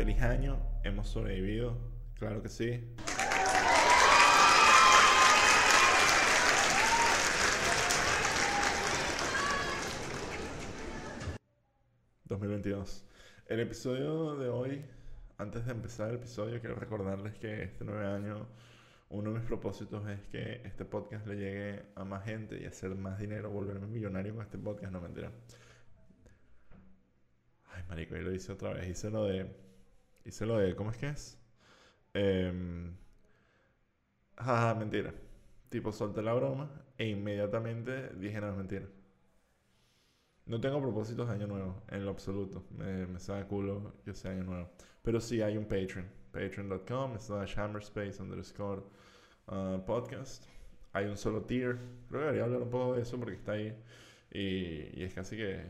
Feliz año, hemos sobrevivido, claro que sí. ...2022... El episodio de hoy... ...antes de empezar el episodio... ...quiero recordarles que este nueve año... ...uno de mis propósitos es que... ...este podcast le llegue a más gente... ...y hacer más dinero... ...volverme millonario con este podcast... ...no mentira... Ay, marico, yo lo hice otra vez... ...hice lo de... ...hice lo de... ¿cómo es que es? Eh, jaja, mentira. Tipo, solté la broma e inmediatamente dije, no, es mentira. No tengo propósitos de año nuevo, en lo absoluto. Me, me sabe culo que sea año nuevo. Pero sí hay un Patreon. Patreon.com slash hammerspace underscore uh, podcast. Hay un solo tier. Creo que debería hablar un poco de eso porque está ahí. Y es casi que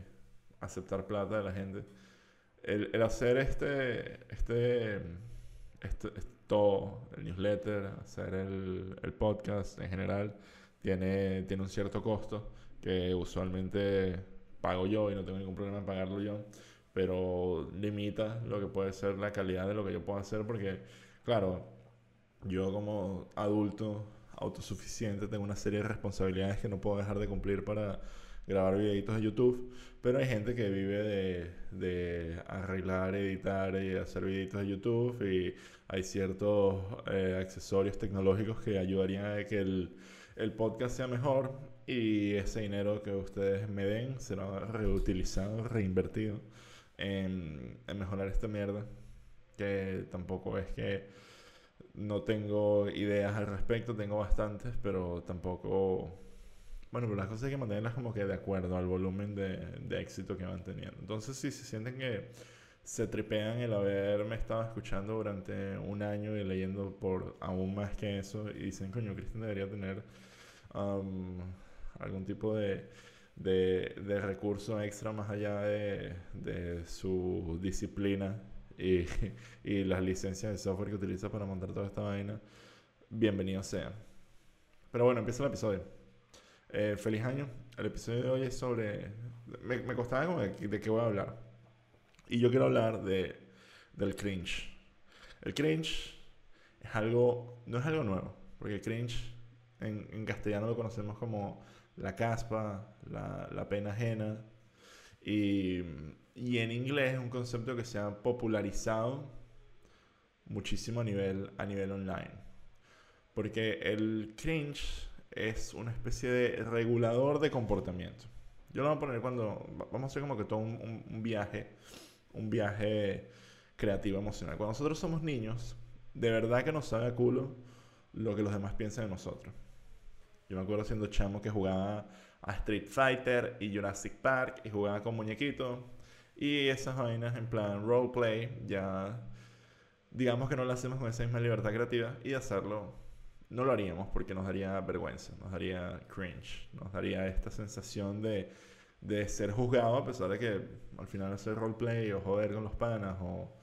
aceptar plata de la gente. El, el hacer este, este, este, todo, el newsletter, hacer el, el podcast en general, tiene, tiene un cierto costo que usualmente pago yo y no tengo ningún problema en pagarlo yo, pero limita lo que puede ser la calidad de lo que yo puedo hacer porque, claro, yo como adulto autosuficiente tengo una serie de responsabilidades que no puedo dejar de cumplir para grabar videitos de YouTube, pero hay gente que vive de, de arreglar, editar y hacer videitos de YouTube y hay ciertos eh, accesorios tecnológicos que ayudarían a que el, el podcast sea mejor y ese dinero que ustedes me den será reutilizado, reinvertido en, en mejorar esta mierda. Que tampoco es que no tengo ideas al respecto, tengo bastantes, pero tampoco... Bueno, pero las cosas hay que mantenerlas como que de acuerdo al volumen de, de éxito que van teniendo. Entonces, si se sienten que se tripean el haberme estado escuchando durante un año y leyendo por aún más que eso y dicen, coño, Cristian debería tener um, algún tipo de, de, de, recurso extra más allá de, de su disciplina y, y, las licencias de software que utiliza para montar toda esta vaina, bienvenido sea. Pero bueno, empieza el episodio. Eh, feliz año. El episodio de hoy es sobre... Me, me costaba como de, de qué voy a hablar. Y yo quiero hablar de, del cringe. El cringe es algo... No es algo nuevo. Porque el cringe en, en castellano lo conocemos como la caspa, la, la pena ajena. Y, y, en inglés es un concepto que se ha popularizado muchísimo a nivel, a nivel online. Porque el cringe es una especie de regulador de comportamiento. Yo lo voy a poner cuando vamos a hacer como que todo un, viaje, un viaje creativo emocional. Cuando nosotros somos niños, de verdad que nos sabe a culo lo que los demás piensan de nosotros. Yo me acuerdo siendo chamo que jugaba a Street Fighter y Jurassic Park y jugaba con muñequitos. Y esas vainas en plan roleplay, ya digamos que no lo hacemos con esa misma libertad creativa y hacerlo no lo haríamos porque nos daría vergüenza, nos daría cringe, nos daría esta sensación de, de ser juzgado a pesar de que al final hacer roleplay o joder con los panas o,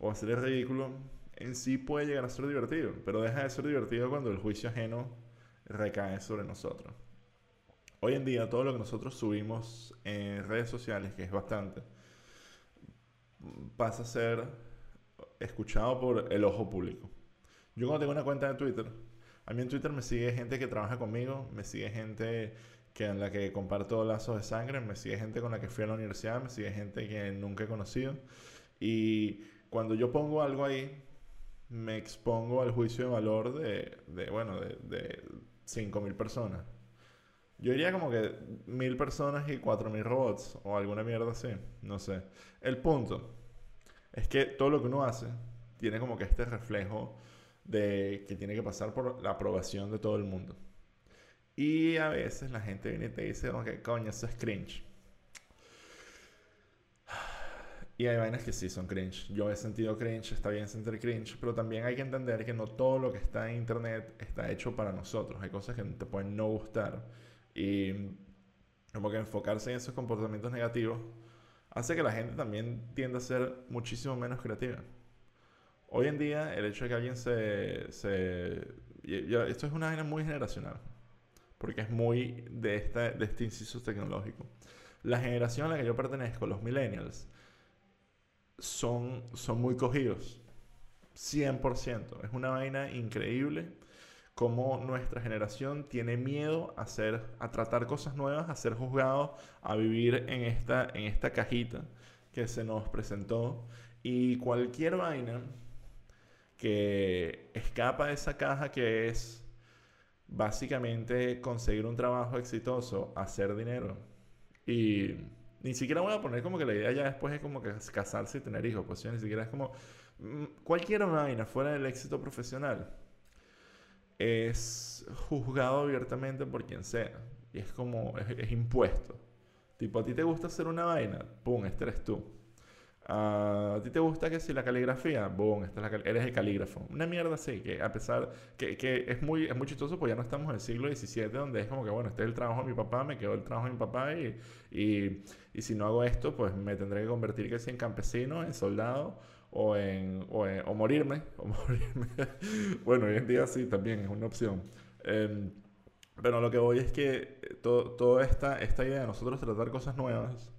o hacer el ridículo en sí puede llegar a ser divertido, pero deja de ser divertido cuando el juicio ajeno recae sobre nosotros. Hoy en día todo lo que nosotros subimos en redes sociales, que es bastante, pasa a ser escuchado por el ojo público. Yo cuando tengo una cuenta de Twitter, a mí en Twitter me sigue gente que trabaja conmigo, me sigue gente que en la que comparto lazos de sangre, me sigue gente con la que fui a la universidad, me sigue gente que nunca he conocido. Y cuando yo pongo algo ahí, me expongo al juicio de valor de, bueno, de, de 5.000 personas. Yo diría como que mil personas y 4.000 robots o alguna mierda así, no sé. El punto es que todo lo que uno hace tiene como que este reflejo de que tiene que pasar por la aprobación de todo el mundo. Y a veces la gente viene y te dice, ok, coño, eso es cringe. Y hay vainas que sí son cringe. Yo he sentido cringe, está bien sentir cringe, pero también hay que entender que no todo lo que está en internet está hecho para nosotros. Hay cosas que te pueden no gustar. Y como que enfocarse en esos comportamientos negativos hace que la gente también tienda a ser muchísimo menos creativa. Hoy en día, el hecho de que alguien se. esto es una vaina muy generacional. Porque es muy de, esta, de este inciso tecnológico. La generación a la que yo pertenezco, los millennials, son, son muy cogidos. 100%. Es una vaina increíble cómo nuestra generación tiene miedo a, hacer, a tratar cosas nuevas, a ser juzgado, a vivir en esta, en esta cajita que se nos presentó. Y cualquier vaina que escapa de esa caja que es básicamente conseguir un trabajo exitoso, hacer dinero. Y ni siquiera voy a poner como que la idea ya después es como que casarse y tener hijos, pues ni siquiera es como mm, cualquier vaina fuera del éxito profesional es juzgado abiertamente por quien sea. Y es como, es, impuesto. Tipo, a ti te gusta hacer una vaina, pum, este eres tú. a ti te gusta que si la caligrafía, boom, esta eres el calígrafo. Una mierda así, que a pesar que, que, es, muy, es muy chistoso, pues ya no estamos en el siglo XVII, donde es como que, bueno, este es el trabajo de mi papá, me quedó el trabajo de mi papá, y, y, y si no hago esto, pues me tendré que convertir que si en campesino, en soldado, o, en, o, morirme. O morirme. bueno, hoy en día sí, también es una opción. Em, pero lo que voy es que toda esta, esta idea de nosotros tratar cosas nuevas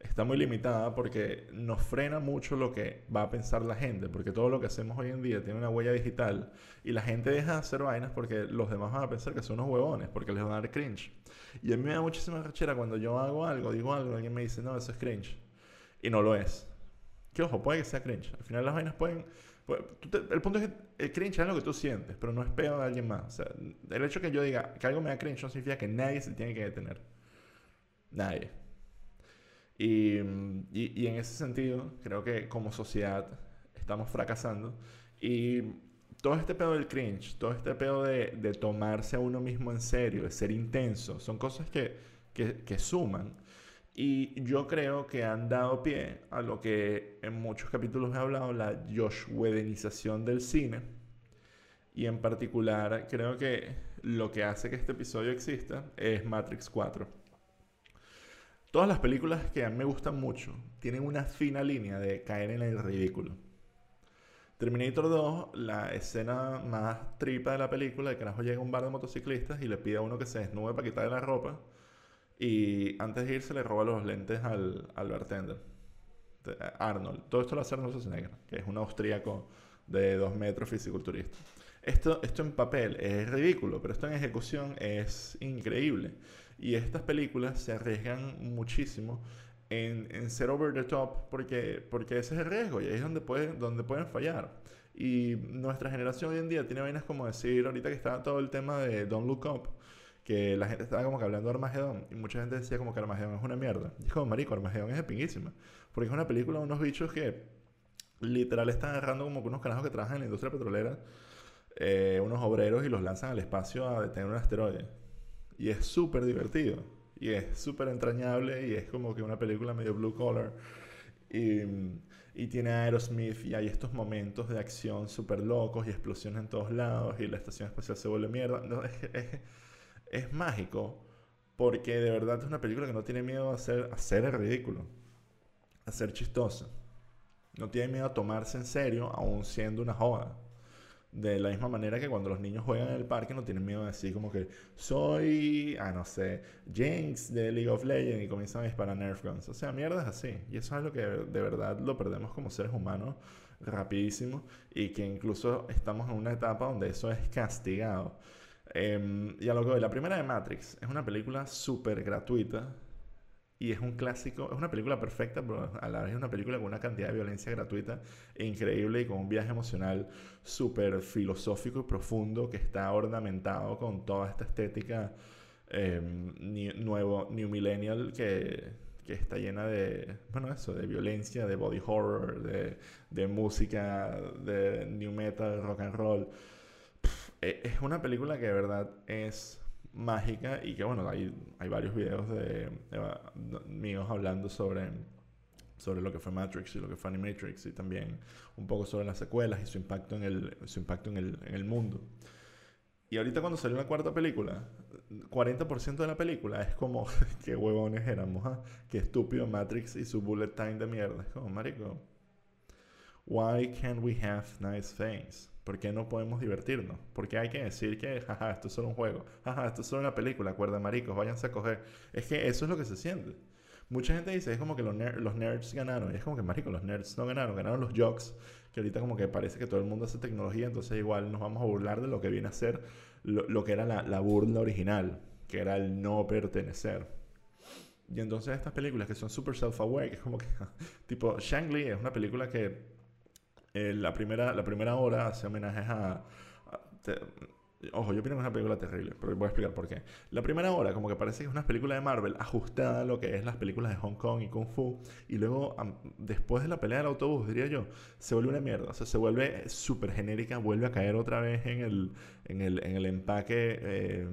está muy limitada porque nos frena mucho lo que va a pensar la gente, porque todo lo que hacemos hoy en día tiene una huella digital y la gente deja de hacer vainas porque los demás van a pensar que son unos huevones, porque les van a dar cringe. Y a mí me da muchísima rachera cuando yo hago algo, digo algo, alguien me dice, no, eso es cringe. Y no lo es. Que ojo, puede que sea cringe. Al final las vainas pueden... el punto es que el cringe es lo que tú sientes, pero no es peor de alguien más. O sea, el hecho que yo diga que algo me da cringe no significa que nadie se tiene que detener. Nadie. Y, y, en ese sentido, creo que como sociedad estamos fracasando. Y todo este pedo del cringe, todo este pedo de, de tomarse a uno mismo en serio, de ser intenso, son cosas que, que, que suman. Y yo creo que han dado pie a lo que en muchos capítulos he hablado, la Josh Wedenización del cine. Y en particular, creo que lo que hace que este episodio exista es Matrix 4. Todas las películas que a mí me gustan mucho tienen una fina línea de caer en el ridículo. Terminator 2, la escena más tripa de la película, el carajo llega a un bar de motociclistas y le pide a uno que se desnude para quitarle la ropa y antes de irse le roba los lentes al, al bartender. Arnold. Todo esto lo hace Arnold Schwarzenegger, que es un austríaco de dos metros fisiculturista. Esto, esto en papel es ridículo, pero esto en ejecución es increíble. Y estas películas se arriesgan muchísimo en, en ser over the top porque, porque ese es el riesgo y ahí es donde, pueden donde pueden fallar. Y nuestra generación hoy en día tiene vainas como decir, ahorita que está todo el tema de Don't Look Up, que la gente estaba como que hablando de Armagedón y mucha gente decía como que Armagedón es una mierda. Y es como, marico, Armagedón es epinguísima. Porque es una película de unos bichos que literal están agarrando como unos canajos que trabajan en la industria petrolera, eh, unos obreros y los lanzan al espacio a detener un asteroide. Y es súper divertido. Y es súper entrañable y es como que una película medio blue collar. Y, y tiene Aerosmith y hay estos momentos de acción súper locos y explosiones en todos lados y la estación espacial se vuelve mierda. No, es, es, es mágico porque de verdad es una película que no tiene miedo a hacer, a el ridículo, a ser chistosa. No tiene miedo a tomarse en serio, aún siendo una joda. De la misma manera que cuando los niños juegan en el parque no tienen miedo de decir como que soy, ah, no sé, Jinx de League of Legends y comienzan a disparar Nerf guns. O sea, mierda es así. Y eso es lo que de verdad lo perdemos como seres humanos rapidísimo y que incluso estamos en una etapa donde eso es castigado. Em, y a lo que voy, la primera de Matrix es una película súper gratuita y es un clásico, es una película perfecta, pero a la vez es una película con una cantidad de violencia gratuita e increíble y con un viaje emocional súper filosófico y profundo que está ornamentado con toda esta estética em, nuevo, new millennial que, que está llena de, bueno, eso, de violencia, de body horror, de, de música, de new metal, rock and roll. Eh, es una película que de verdad es mágica y que bueno, hay, hay varios videos de, míos hablando sobre, sobre lo que fue Matrix y lo que fue Animatrix y también un poco sobre las secuelas y su impacto en el, su impacto en el, en el mundo. Y ahorita cuando salió la cuarta película, 40% de la película es como, qué huevones éramos, ¿ah? qué estúpido Matrix y su bullet time de mierda. Es como, marico, why can't we have nice things? ¿Por qué no podemos divertirnos? ¿Por qué hay que decir que, jaja, esto es solo un juego? Jaja, esto es solo una película, cuerda maricos, váyanse a coger. Es que eso es lo que se siente. Mucha gente dice, es como que los, los nerds ganaron. Y es como que, marico, los nerds no ganaron, ganaron los jocks, que ahorita como que parece que todo el mundo hace tecnología, entonces igual nos vamos a burlar de lo que viene a ser lo, que era la, la burla original, que era el no pertenecer. Y entonces estas películas que son super self-aware, que es como que, tipo, Shang-Li es una película que eh, la, primera, la primera hora hace homenajes a... ojo, yo pienso que es una película terrible, pero voy a explicar por qué. La primera hora, como que parece que es una película de Marvel ajustada a lo que es las películas de Hong Kong y Kung Fu. Y luego, después de la pelea del autobús, diría yo, se vuelve una mierda. O sea, se vuelve súper genérica, vuelve a caer otra vez en el, en el, en el empaque eh,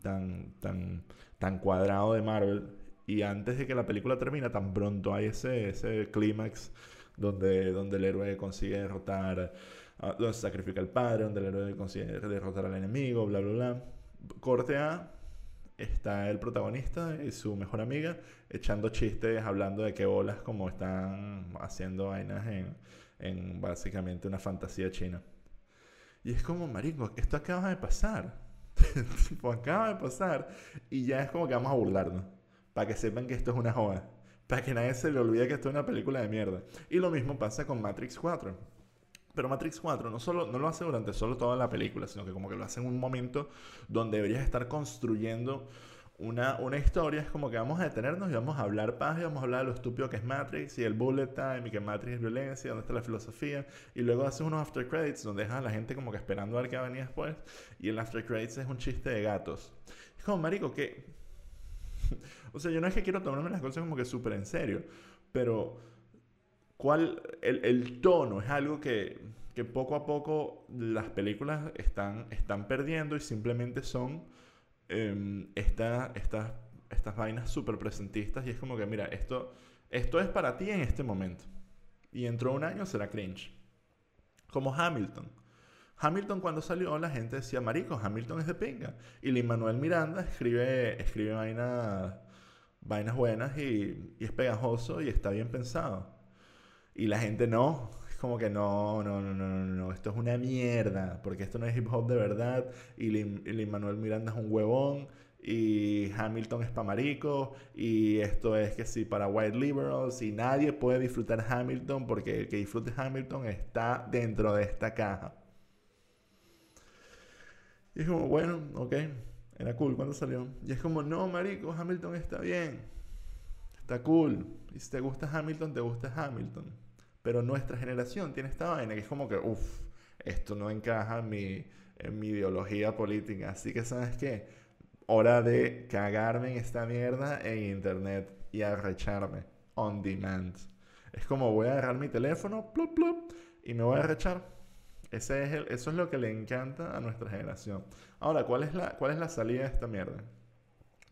tan, tan, tan cuadrado de Marvel y antes de que la película termina, tan pronto hay ese, ese clímax donde, donde el héroe consigue derrotar, donde se sacrifica al padre, donde el héroe consigue derrotar al enemigo, bla, bla, bla. Corte A, está el protagonista y su mejor amiga echando chistes, hablando de qué bolas como están haciendo vainas en, en básicamente una fantasía china. Y es como, marico, esto acaba de pasar. acaba de pasar. Y ya es como que vamos a burlarnos para que sepan que esto es una joda. Para que nadie se le olvide que esto es una película de mierda. Y lo mismo pasa con Matrix 4. Pero Matrix 4 no, solo, no lo hace durante solo toda la película, sino que como que lo hace en un momento donde deberías estar construyendo una, una historia. Es como que vamos a detenernos y vamos a hablar paz y vamos a hablar de lo estúpido que es Matrix y el bullet time y que Matrix es violencia, dónde está la filosofía. Y luego haces unos after credits donde dejas a la gente como que esperando a ver qué va a después. Y el after credits es un chiste de gatos. Es como, marico, que o sea, yo no es que quiero tomarme las cosas como que súper en serio, pero ¿cuál, el, tono es algo que, que, poco a poco las películas están, están perdiendo y simplemente son eh, estas estas vainas súper presentistas y es como que, mira, esto, esto es para ti en este momento. Y dentro de un año será cringe. Como Hamilton. Hamilton cuando salió la gente decía, marico, Hamilton es de pinga. Y Lin Manuel Miranda escribe, escribe vainas, vainas buenas y, es pegajoso y está bien pensado. Y la gente no, es como que no, no, no, no, no, esto es una mierda, porque esto no es hip hop de verdad. Y Lin, Manuel Miranda es un huevón. Y Hamilton es para marico. Y esto es que sí, para white liberals. Y nadie puede disfrutar Hamilton porque el que disfrute Hamilton está dentro de esta caja. Y es como, bueno, ok, era cool cuando salió. Y es como, no, marico, Hamilton está bien. Está cool. Y si te gusta Hamilton, te gusta Hamilton. Pero nuestra generación tiene esta vaina que es como que, uff, esto no encaja en mi, en mi ideología política. Así que, ¿sabes qué? Hora de cagarme en esta mierda en internet y arrecharme on demand. Es como voy a agarrar mi teléfono, plup, plup, y me voy a arrechar. Es eso es lo que le encanta a nuestra generación. Ahora, ¿cuál es la, salida de esta mierda?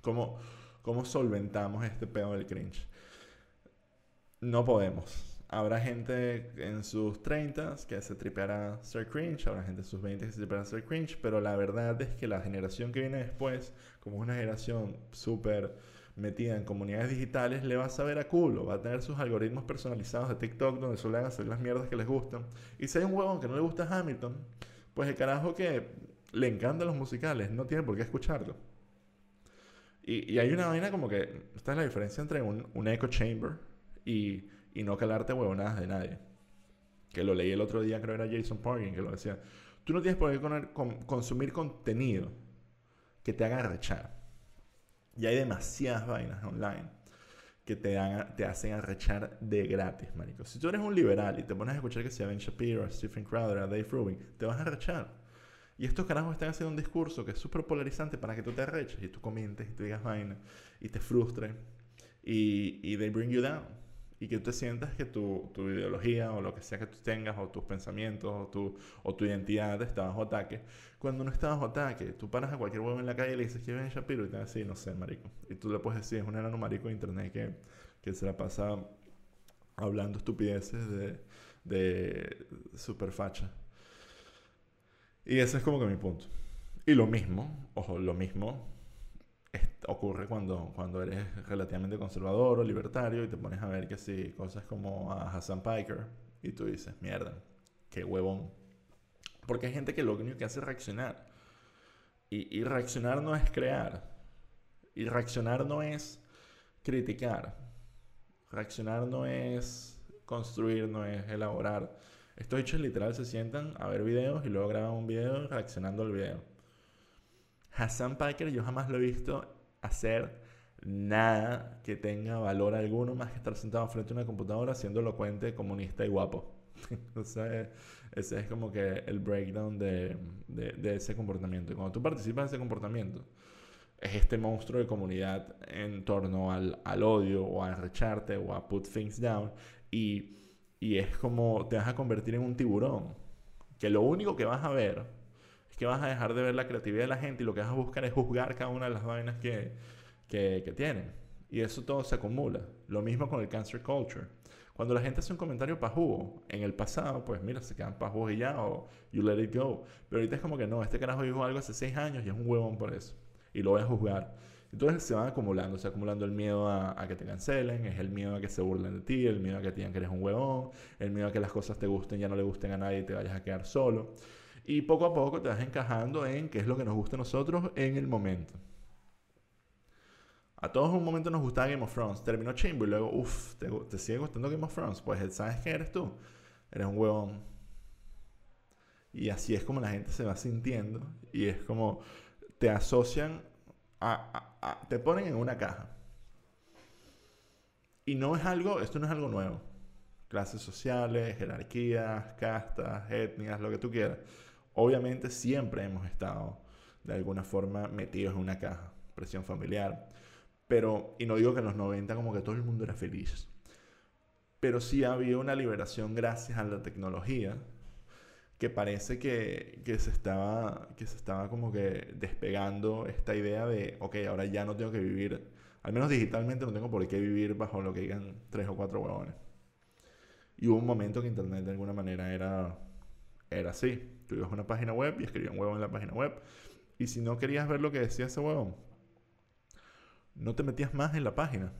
¿Cómo, ¿Cómo solventamos este pedo del cringe? No podemos. Habrá gente en sus 30 que se tripeará ser cringe, habrá gente en sus 20 que se tripeará ser cringe, pero la verdad es que la generación que viene después, como una generación súper metida en comunidades digitales, le va a saber a culo, va a tener sus algoritmos personalizados de TikTok donde a hacer las mierdas que les gustan. Y si hay un huevón que no le gusta Hamilton, pues el carajo que le encantan los musicales, no tiene por qué escucharlo. Y, hay una vaina como que, esta es la diferencia entre un, echo chamber y, y no calarte huevonadas de nadie. Que lo leí el otro día, creo que era Jason que lo decía. Tú no tienes por qué consumir contenido que te haga rechar. Y hay demasiadas vainas online que te, te hacen arrechar de gratis, marico. Si tú eres un liberal y te pones a escuchar que sea Ben Shapiro, Stephen Crowder, Dave Rubin, te vas a arrechar. Y estos carajos están haciendo un discurso que es súper polarizante para que tú te arreches y tú comentes y tú digas vaina y te frustres y, y they bring you down y que tú te sientas que tu, tu, ideología o lo que sea que tú tengas o tus pensamientos o tu, o tu identidad está bajo ataque. Cuando no está bajo ataque, tú paras a cualquier huevo en la calle y le dices, ¿quién es Shapiro? Y te dice, no sé, marico. Y tú le puedes decir, es un enano marico de internet que, que se la pasa hablando estupideces de, de super facha. Y ese es como que mi punto. Y lo mismo, ojo, lo mismo ocurre cuando, cuando eres relativamente conservador o libertario y te pones a ver que sí, cosas como a Hassan Piker y tú dices, mierda, qué huevón. Porque hay gente que lo único que hace es reaccionar. Y, y reaccionar no es crear. Y reaccionar no es criticar. Reaccionar no es construir, no es elaborar. Estos hechos literal se sientan a ver videos y luego graban un video reaccionando al video. Hassan Piker yo jamás lo he visto hacer nada que tenga valor alguno más que estar sentado frente a una computadora siendo elocuente, comunista y guapo. ese es como que el breakdown de, de, ese comportamiento. Cuando tú participas de ese comportamiento, es este monstruo de comunidad en torno al, al odio o a recharte o a put things down. Y, y es como te vas a convertir en un tiburón. Que lo único que vas a ver que vas a dejar de ver la creatividad de la gente y lo que vas a buscar es juzgar cada una de las vainas que, que, tienen. Y eso todo se acumula. Lo mismo con el cancer culture. Cuando la gente hace un comentario pajugo, en el pasado, pues mira, se quedan pajugos y ya, o you let it go. Pero ahorita es como que no, este carajo dijo algo hace seis años y es un huevón por eso. Y lo voy a juzgar. Entonces se van acumulando, se acumulando el miedo a, que te cancelen, es el miedo a que se burlen de ti, el miedo a que te que eres un huevón, el miedo a que las cosas te gusten ya no le gusten a nadie y te vayas a quedar solo. Y poco a poco te vas encajando en qué es lo que nos gusta a nosotros en el momento. A todos en un momento nos gustaba Game of Thrones. Terminó Chamber y luego, uff, ¿te, sigue gustando Game of Thrones? Pues, ¿sabes qué eres tú? Eres un huevón. Y así es como la gente se va sintiendo. Y es como te asocian te ponen en una caja. Y no es algo, esto no es algo nuevo. Clases sociales, jerarquías, castas, etnias, lo que tú quieras. Obviamente siempre hemos estado de alguna forma metidos en una caja. Presión familiar, pero, y no digo que en los 90 como que todo el mundo era feliz, pero sí había una liberación gracias a la tecnología que parece que, que, se estaba, que se estaba como que despegando esta idea de, ok, ahora ya no tengo que vivir, al menos digitalmente no tengo por qué vivir bajo lo que digan tres o cuatro huevones. Y hubo un momento que Internet de alguna manera era, era así. Tú ibas a una página web y escribías un huevo en la página web. Y si no querías ver lo que decía ese huevón, no te metías más en la página.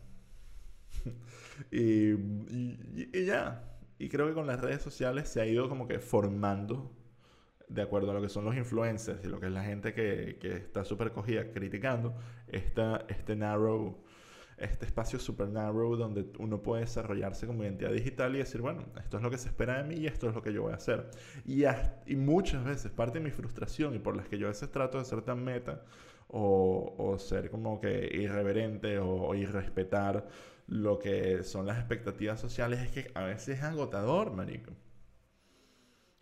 y, ya. Y creo que con las redes sociales se ha ido como que formando de acuerdo a lo que son los influencers y lo que es la gente que, que está súper cogida criticando esta, este narrow este espacio super narrow donde uno puede desarrollarse como identidad digital y decir, bueno, esto es lo que se espera de mí y esto es lo que yo voy a hacer. Y, y muchas veces parte de mi frustración y por las que yo a veces trato de ser tan meta o, ser como que irreverente o, irrespetar lo que son las expectativas sociales es que a veces es agotador, marico.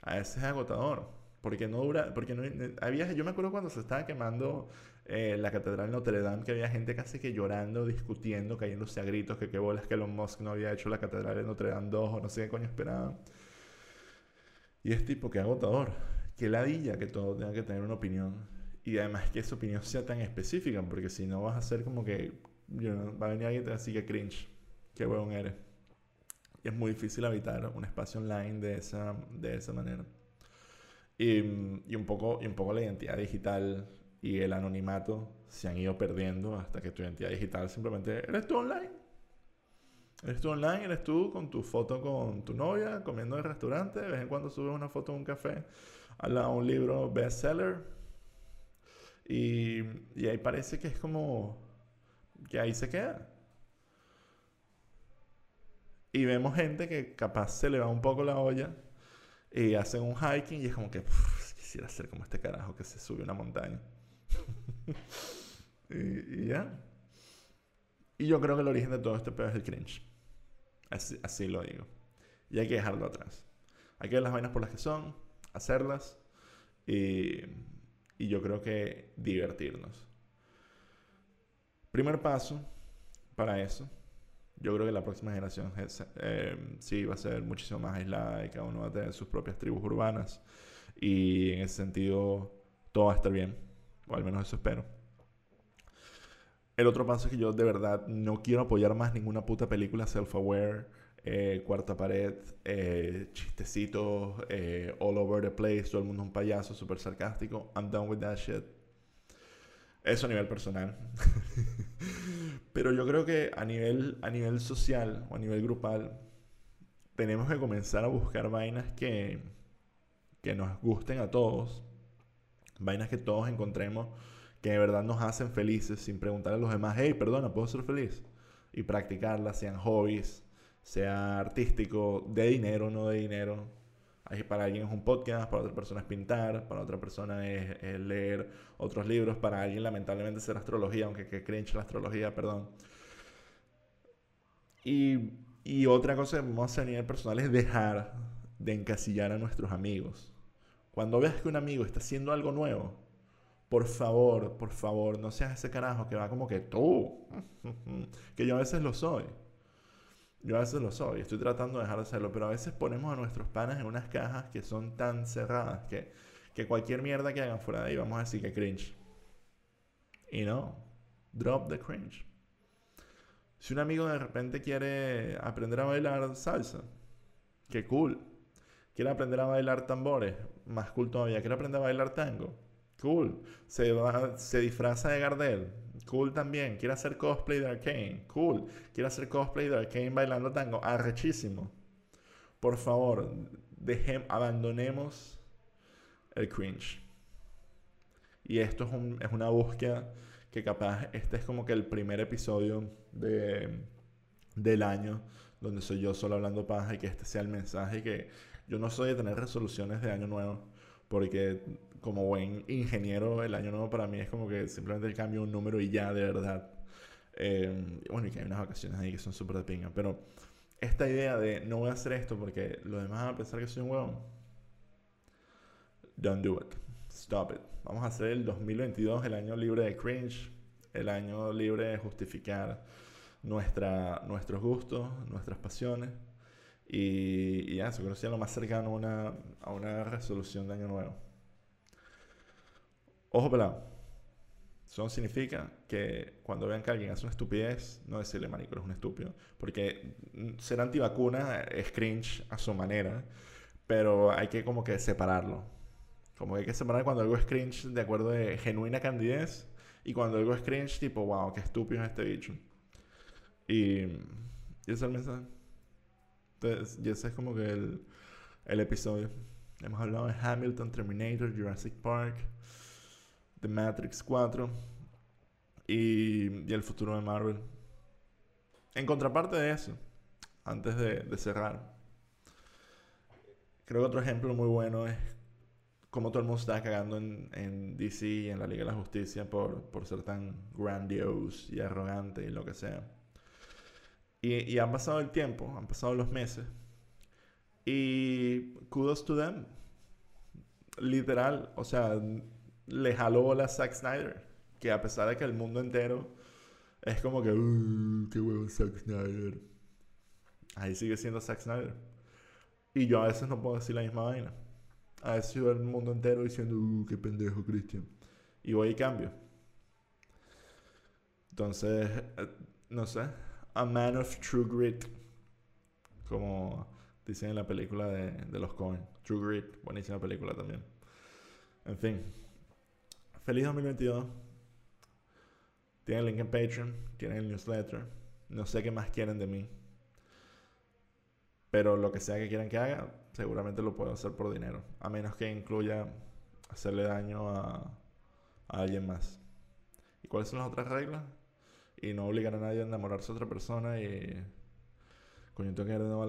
A veces es agotador. Porque no dura, porque no, había, yo me acuerdo cuando se estaba quemando eh, la Catedral de Notre Dame, que había gente casi que llorando, discutiendo, cayéndose a gritos, que qué bolas que Elon Musk no había hecho la Catedral de Notre Dame 2 o no sé qué coño esperaban. Y es tipo, que agotador, que ladilla que todo tenga que tener una opinión y además que esa opinión sea tan específica, porque si no vas a ser como que va a venir alguien y te va a decir que cringe, qué huevón eres. Y es muy difícil habitar un espacio online de esa, de esa manera. Y, y, un poco, y un poco la identidad digital y el anonimato se han ido perdiendo hasta que tu identidad digital simplemente eres tú online. Eres tú online, eres tú con tu foto con tu novia, comiendo en el restaurante, de vez en cuando subes una foto en un café, al un libro bestseller y, y ahí parece que es como que ahí se queda. Y vemos gente que capaz se le va un poco la olla y hacen un hiking y es como que quisiera ser como este carajo que se sube una montaña. y, ya. Y yo creo que el origen de todo este pedo es el cringe. Así, así lo digo. Y hay que dejarlo atrás. Hay que ver las vainas por las que son, hacerlas y y yo creo que divertirnos. Primer paso para eso, yo creo que la próxima generación eh, sí va a ser muchísimo más aislada y cada uno va a tener sus propias tribus urbanas y en ese sentido todo va a estar bien, o al menos eso espero. El otro paso es que yo de verdad no quiero apoyar más ninguna puta película self-aware eh, cuarta pared, eh, chistecitos, eh, all over the place, todo el mundo un payaso, súper sarcástico. I'm done with that shit. Eso a nivel personal. Pero yo creo que a nivel, a nivel social o a nivel grupal, tenemos que comenzar a buscar vainas que, que nos gusten a todos. Vainas que todos encontremos que de verdad nos hacen felices sin preguntarle a los demás, hey, perdona, ¿puedo ser feliz? y practicarlas, sean hobbies, sea artístico, de dinero, no de dinero. Para alguien es un podcast, para otra persona es pintar, para otra persona es, leer otros libros, para alguien lamentablemente es astrología, aunque que cringe la astrología, perdón. Y, y otra cosa que vamos hacer a nivel personal es dejar de encasillar a nuestros amigos. Cuando veas que un amigo está haciendo algo nuevo, por favor, por favor, no seas ese carajo que va como que tú, que yo a veces lo soy. Yo a veces lo soy, estoy tratando de dejar de hacerlo, pero a veces ponemos a nuestros panas en unas cajas que son tan cerradas que, que cualquier mierda que hagan fuera de ahí vamos a decir que cringe. Y no, drop the cringe. Si un amigo de repente quiere aprender a bailar salsa, qué cool. Quiere aprender a bailar tambores, más cool todavía. Quiere aprender a bailar tango, cool. Se, va, se disfraza de Gardel, cool también. Quiere hacer cosplay de Arkane, cool. Quiere hacer cosplay de Arkane bailando tango, arrechísimo. Por favor, abandonemos el cringe. Y esto es, un, es una búsqueda que capaz este es como que el primer episodio de, del año donde soy yo solo hablando paja y que este sea el mensaje que yo no soy de tener resoluciones de año nuevo, porque como buen ingeniero, el año nuevo para mí es como que simplemente el cambio un número y ya, de verdad. Eh, bueno, y que hay unas vacaciones ahí que son súper de pinga, pero esta idea de no voy a hacer esto porque los demás van a pensar que soy un huevón. Don't do it. Stop it. Vamos a hacer el 2022 el año libre de cringe, el año libre de justificar nuestra, nuestros gustos, nuestras pasiones. Y, ya, eso creo que lo más cercano a una, a una resolución de año nuevo. Ojo pelado. Eso significa que cuando vean que alguien hace una estupidez, no decirle, marico, eres un estúpido. Porque ser antivacuna es cringe a su manera, pero hay que como que separarlo. Como que hay que separar cuando algo es cringe de acuerdo de genuina candidez y cuando algo es cringe tipo, wow, qué estúpido es este bicho. Y, y ese es el mensaje. Entonces, y ese es como que el, el episodio. Hemos hablado de Hamilton, Terminator, Jurassic Park, The Matrix 4 y, y el futuro de Marvel. En contraparte de eso, antes de, de, cerrar, creo que otro ejemplo muy bueno es cómo todo el mundo está cagando en, en DC y en la Liga de la Justicia por, por ser tan grandiose y arrogante y lo que sea. Y, han pasado el tiempo, han pasado los meses. Y kudos to them. Literal, o sea, le jaló la Zack Snyder. Que a pesar de que el mundo entero es como que, qué huevo Zack Snyder. Ahí sigue siendo Zack Snyder. Y yo a veces no puedo decir la misma vaina. A veces yo el mundo entero diciendo, uh, qué pendejo, Christian. Y voy y cambio. Entonces, eh, no sé a Man of True Grit. Como dicen en la película de, de los Cohen. True Grit, buenísima película también. En fin. Feliz 2022. Tienen el link en Patreon, tienen el newsletter. No sé qué más quieren de mí. Pero lo que sea que quieran que haga, seguramente lo puedo hacer por dinero. A menos que incluya hacerle daño a, a alguien más. ¿Y cuáles son las otras reglas? Y no obligar a nadie a enamorarse de otra persona y coño tengo que ir de nuevo a